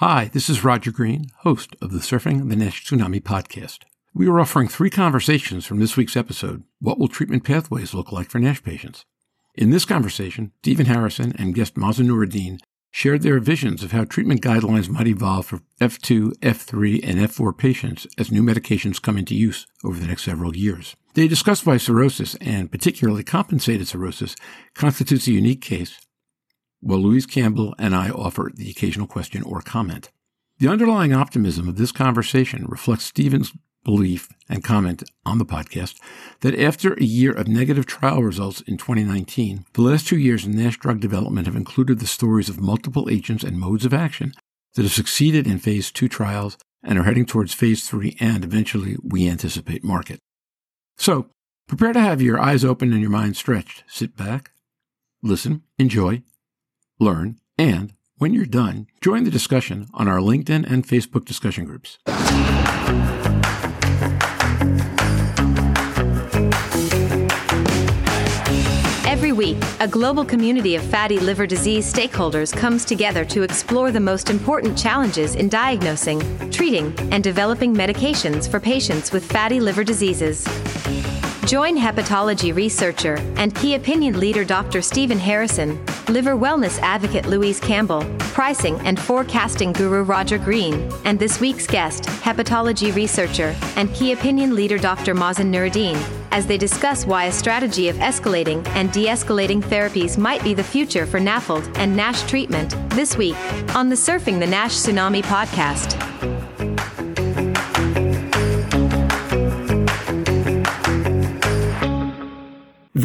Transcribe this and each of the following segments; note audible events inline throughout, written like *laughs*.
Hi, this is Roger Green, host of the Surfing the Nash Tsunami podcast. We are offering three conversations from this week's episode What will treatment pathways look like for NASH patients? In this conversation, Stephen Harrison and guest Mazen Noureddin shared their visions of how treatment guidelines might evolve for F2, F3, and F4 patients as new medications come into use over the next several years. They discussed why cirrhosis, and particularly compensated cirrhosis, constitutes a unique case while Louise Campbell and I offer the occasional question or comment. The underlying optimism of this conversation reflects Stephen's belief and comment on the podcast that after a year of negative trial results in 2019, the last two years in NASH drug development have included the stories of multiple agents and modes of action that have succeeded in phase two trials and are heading towards phase three and eventually we anticipate market. So prepare to have your eyes open and your mind stretched. Sit back, listen, enjoy, learn, and when you're done, join the discussion on our LinkedIn and Facebook discussion groups. Every week, a global community of fatty liver disease stakeholders comes together to explore the most important challenges in diagnosing, treating, and developing medications for patients with fatty liver diseases. Join hepatology researcher and key opinion leader Dr. Stephen Harrison, liver wellness advocate Louise Campbell, pricing and forecasting guru Roger Green, and this week's guest, hepatology researcher and key opinion leader Dr. Mazen Noureddin, as they discuss why a strategy of escalating and de escalating therapies might be the future for NAFLD and NASH treatment this week on the Surfing the NASH Tsunami podcast.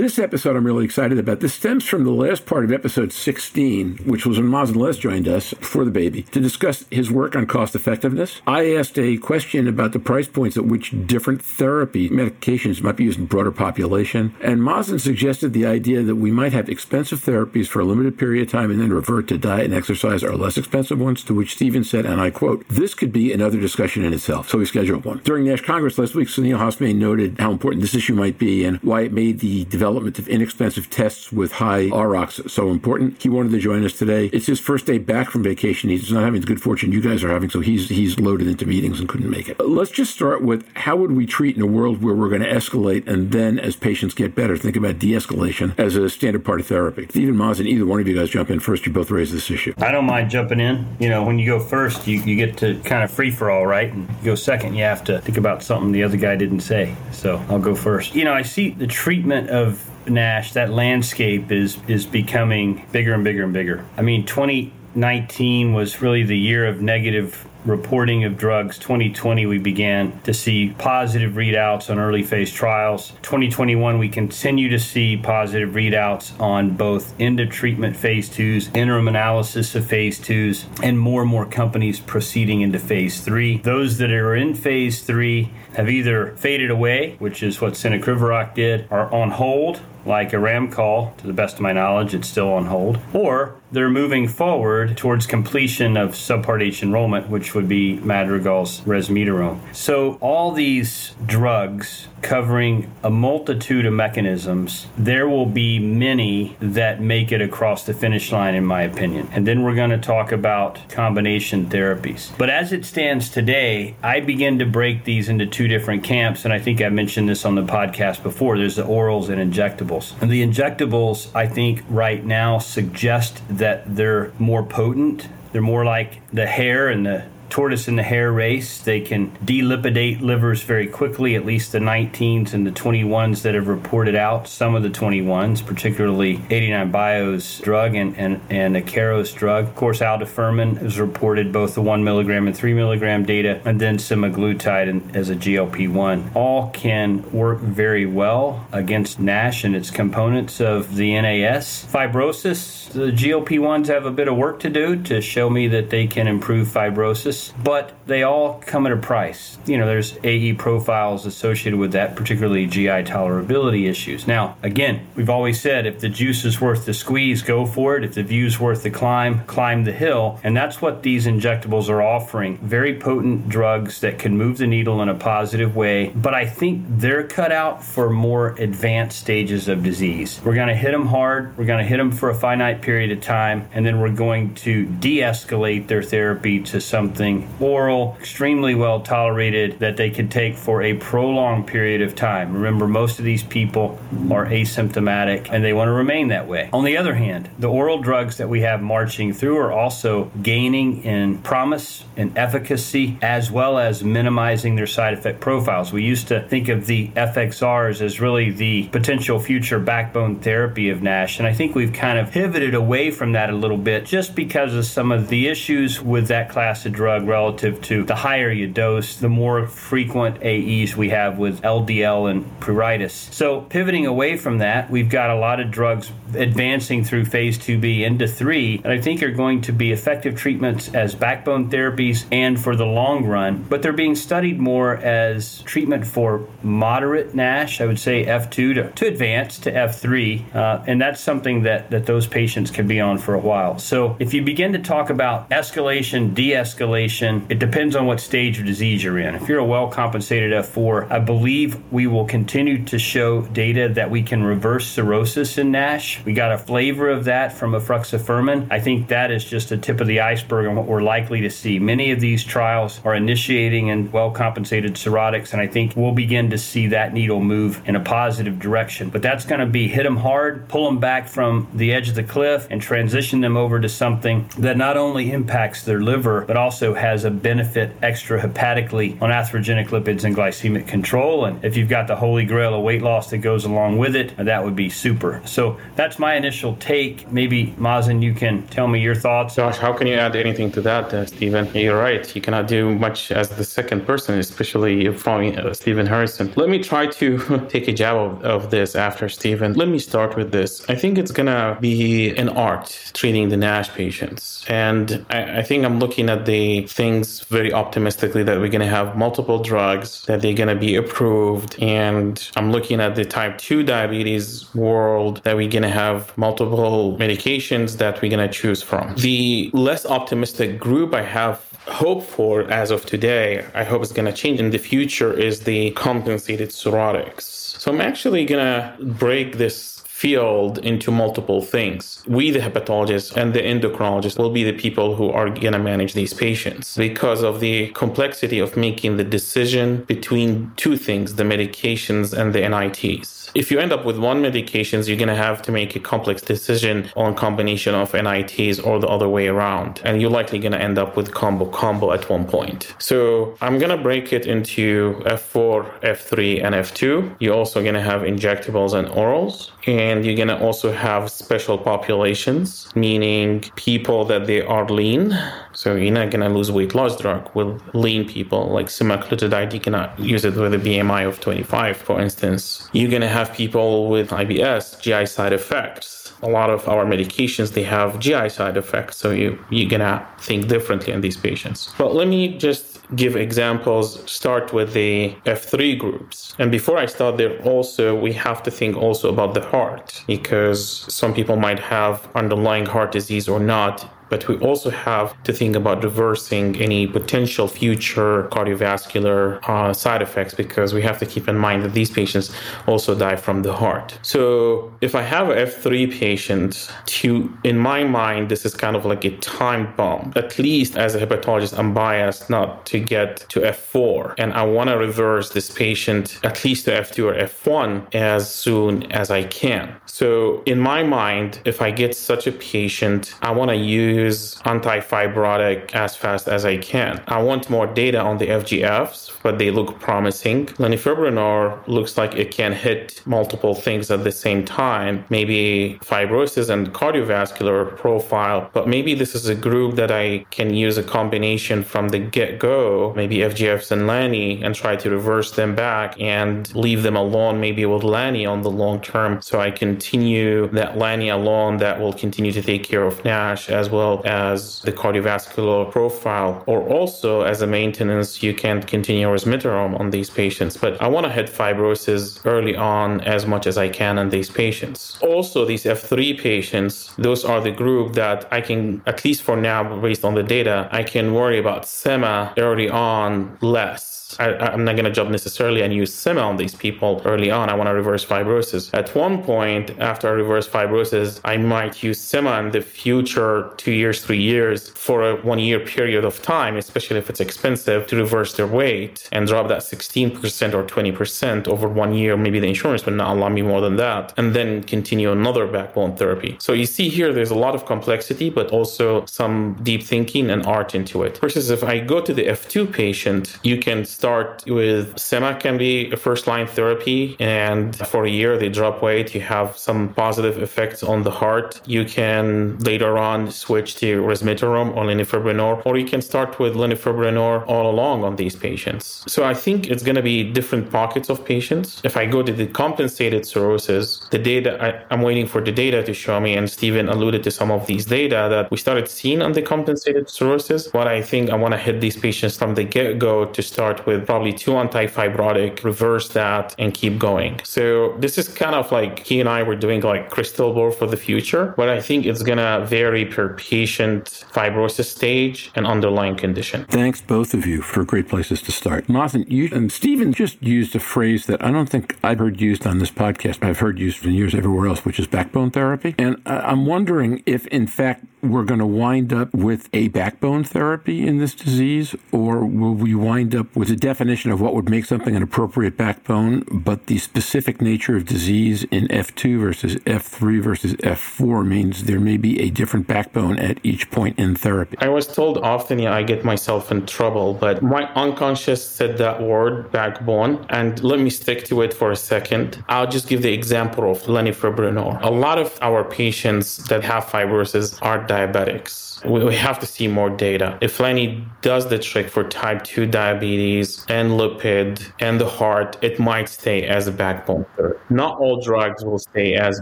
This episode I'm really excited about. This stems from the last part of episode 16, which was when Mazen Les joined us for the baby to discuss his work on cost effectiveness. I asked a question about the price points at which different therapy medications might be used in broader population. And Mazen suggested the idea that we might have expensive therapies for a limited period of time and then revert to diet and exercise or less expensive ones, to which Stephen said, and I quote, this could be another discussion in itself. So we scheduled one. During NASH Congress last week, Sunil Hossain noted how important this issue might be and why it made the development of inexpensive tests with high ROCs so important. He wanted to join us today. It's his first day back from vacation. He's not having the good fortune you guys are having, so he's he's loaded into meetings and couldn't make it. Uh, let's just start with how would we treat in a world where we're going to escalate and then as patients get better, think about de-escalation as a standard part of therapy. Stephen Mazen, either one of you guys jump in first. You both raise this issue. I don't mind jumping in. You know, when you go first, you, you get to kind of free for all, right? And you go second, you have to think about something the other guy didn't say. So I'll go first. You know, I see the treatment of Nash, that landscape is is becoming bigger and bigger and bigger. I mean, 2019 was really the year of negative reporting of drugs. 2020 we began to see positive readouts on early phase trials. 2021 we continue to see positive readouts on both end of treatment phase 2s interim analysis of phase 2s and more and more companies proceeding into phase 3 those that are in phase 3 have either faded away which is what Cenicriviroc did are on hold like Aramchol, to the best of my knowledge, it's still on hold, or they're moving forward towards completion of Subpart H enrollment, which would be Madrigal's resmetirom. So all these drugs covering a multitude of mechanisms, there will be many that make it across the finish line, in my opinion. And then we're going to talk about combination therapies. But as it stands today, I begin to break these into two different camps, and I think I mentioned this on the podcast before. There's the orals and injectables. And the injectables, I think, right now suggest that they're more potent. They're more like the hare and the tortoise in the hare race. They can delipidate livers very quickly, at least the 19s and the 21s that have reported out. Some of the 21s, particularly 89 Bio's drug and, and, and Akero's drug. Of course, aldafermin has reported both the 1 milligram and 3 milligram data, and then semaglutide as a GLP 1. All can work very well against NASH and its components of the NAS. Fibrosis, the GLP 1s have a bit of work to do to show me that they can improve fibrosis but they all come at a price. You know, there's AE profiles associated with that, particularly GI tolerability issues. Now, again, we've always said if the juice is worth the squeeze, go for it. If the view's worth the climb, climb the hill. And that's what these injectables are offering. Very potent drugs that can move the needle in a positive way. But I think they're cut out for more advanced stages of disease. We're going to hit them hard. We're going to hit them for a finite period of time. And then we're going to de escalate their therapy to something oral, extremely well tolerated that they can take for a prolonged period of time. Remember, most of these people are asymptomatic and they want to remain that way. On the other hand, the oral drugs that we have marching through are also gaining in promise and efficacy as well as minimizing their side effect profiles. We used to think of the FXRs as really the potential future backbone therapy of NASH, and I think we've kind of pivoted away from that a little bit just because of some of the issues with that class of drug relative to the higher you dose, the more frequent AEs we have with LDL and pruritus. So, pivoting away from that, we've got a lot of drugs advancing through phase 2B into 3 that I think are going to be effective treatments as backbone therapies and for the long run, but they're being studied more as treatment for moderate NASH, I would say F2 to, to advanced to F3, uh, and that's something that, that those patients can be on for a while. So if you begin to talk about escalation, de escalation, it depends on what stage of disease you're in. If you're a well compensated F4, I believe we will continue to show data that we can reverse cirrhosis in NASH. We got a flavor of that from efruxifermin. I think that is just a tip of the iceberg on what we're likely to see. Many of these trials are initiating in well compensated cirrhotics, and I think we'll begin to see that needle move in a positive direction. But that's going to be hit them hard, pull them back from the edge of the cliff, and transition them over to something that not only impacts their liver, but also has a benefit extrahepatically on atherogenic lipids and glycemic control. And if you've got the holy grail of weight loss that goes along with it, that would be super. So that's my initial take. Maybe, Mazen, you can tell me your thoughts. Josh, how can you add anything to that, uh, Stephen? You're right. You cannot do much as the second person, especially from uh, Stephen Harrison. Let me try to *laughs* take a jab of, of this after Stephen. Let me start with this. I think it's to be an art treating the NASH patients. And I, I think I'm looking at the things very optimistically that we're going to have multiple drugs, that they're going to be approved. And I'm looking at the type 2 diabetes world that we're going to have multiple medications that we're going to choose from. The less optimistic group I have hope for as of today, I hope it's going to change in the future, is the compensated cirrhotics. So I'm actually going to break this field into multiple things. We, the hepatologists and the endocrinologists, will be the people who are going to manage these patients because of the complexity of making the decision between two things the medications and the NITs. If you end up with one medications, you're going to have to make a complex decision on combination of NITs or the other way around. And you're likely going to end up with combo combo at one point. So I'm going to break it into F4, F3, and F2. You're also going to have injectables and orals. And you're going to also have special populations, meaning people that they are lean. So you're not going to lose weight loss drug with lean people like semaglutide. You cannot use it with a BMI of 25, for instance. You're going to have people with IBS, GI side effects. A lot of our medications they have GI side effects, so you you're gonna think differently in these patients. But let me just give examples. Start with the F3 groups, and before I start there, also we have to think also about the heart because some people might have underlying heart disease or not but we also have to think about reversing any potential future cardiovascular uh, side effects because we have to keep in mind that these patients also die from the heart. So if I have a F3 patient, to in my mind, this is kind of like a time bomb. At least as a hepatologist, I'm biased not to get to F4, and I want to reverse this patient at least to F2 or F1 as soon as I can. So in my mind, if I get such a patient, I want to use use antifibrotic as fast as I can. I want more data on the FGFs, but they look promising. Lanifibranor looks like it can hit multiple things at the same time, maybe fibrosis and cardiovascular profile, but maybe this is a group that I can use a combination from the get go, maybe FGFs and Lani, and try to reverse them back and leave them alone, maybe with Lani on the long term. So I continue that Lani alone that will continue to take care of NASH as well well as the cardiovascular profile, or also as a maintenance, you can continue resmetirom on these patients. But I want to hit fibrosis early on as much as I can in these patients. Also, these F3 patients, those are the group that I can, at least for now, based on the data, I can worry about SEMA early on less I, am not going to jump necessarily and use SEMA on these people early on. I want to reverse fibrosis. At one point, after I reverse fibrosis, I might use SEMA in the future two years, three years for a one year period of time, especially if it's expensive to reverse their weight and drop that 16% or 20% over one year. Maybe the insurance would not allow me more than that, and then continue another backbone therapy. So you see here, there's a lot of complexity, but also some deep thinking and art into it. Versus if I go to the F2 patient, you can start with SEMA can be a first line therapy, and for a year they drop weight. You have some positive effects on the heart. You can later on switch to resmetirom or lanifibranor, or you can start with lanifibranor all along on these patients. So I think it's going to be different pockets of patients. If I go to the compensated cirrhosis, the data I, I'm waiting for the data to show me, and Stephen alluded to some of these data that we started seeing on the compensated cirrhosis. What I think I want to hit these patients from the get go to start with with probably two antifibrotic, reverse that, and keep going. So this is kind of like he and I were doing like crystal ball for the future, but I think it's gonna vary per patient fibrosis stage and underlying condition. Thanks both of you for great places to start. Mazen, you and Stephen just used a phrase that I don't think I've heard used on this podcast. I've heard used for years everywhere else, which is backbone therapy. And I'm wondering if, in fact, we're going to wind up with a backbone therapy in this disease, or will we wind up with a definition of what would make something an appropriate backbone, but the specific nature of disease in F2 versus F3 versus F4 means there may be a different backbone at each point in therapy? I was told often yeah, I get myself in trouble, but my unconscious said that word, backbone, and let me stick to it for a second. I'll just give the example of lanifibranor. A lot of our patients that have fibrosis are diabetics we have to see more data. If Lenny does the trick for type 2 diabetes and lipid and the heart, it might stay as a backbone therapy. Not all drugs will stay as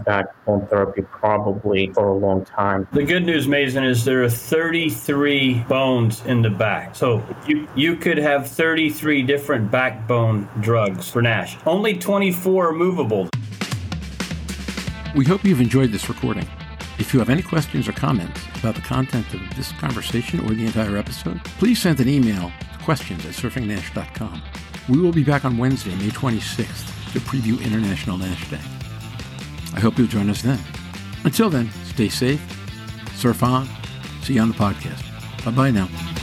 backbone therapy probably for a long time. The good news, Mazen, is there are 33 bones in the back. So you, you could have 33 different backbone drugs for NASH. Only 24 are movable. We hope you've enjoyed this recording. If you have any questions or comments about the content of this conversation or the entire episode, please send an email to questions at surfingnash.com. We will be back on Wednesday, May 26th to preview International NASH Day. I hope you'll join us then. Until then, stay safe, surf on, see you on the podcast. Bye bye now.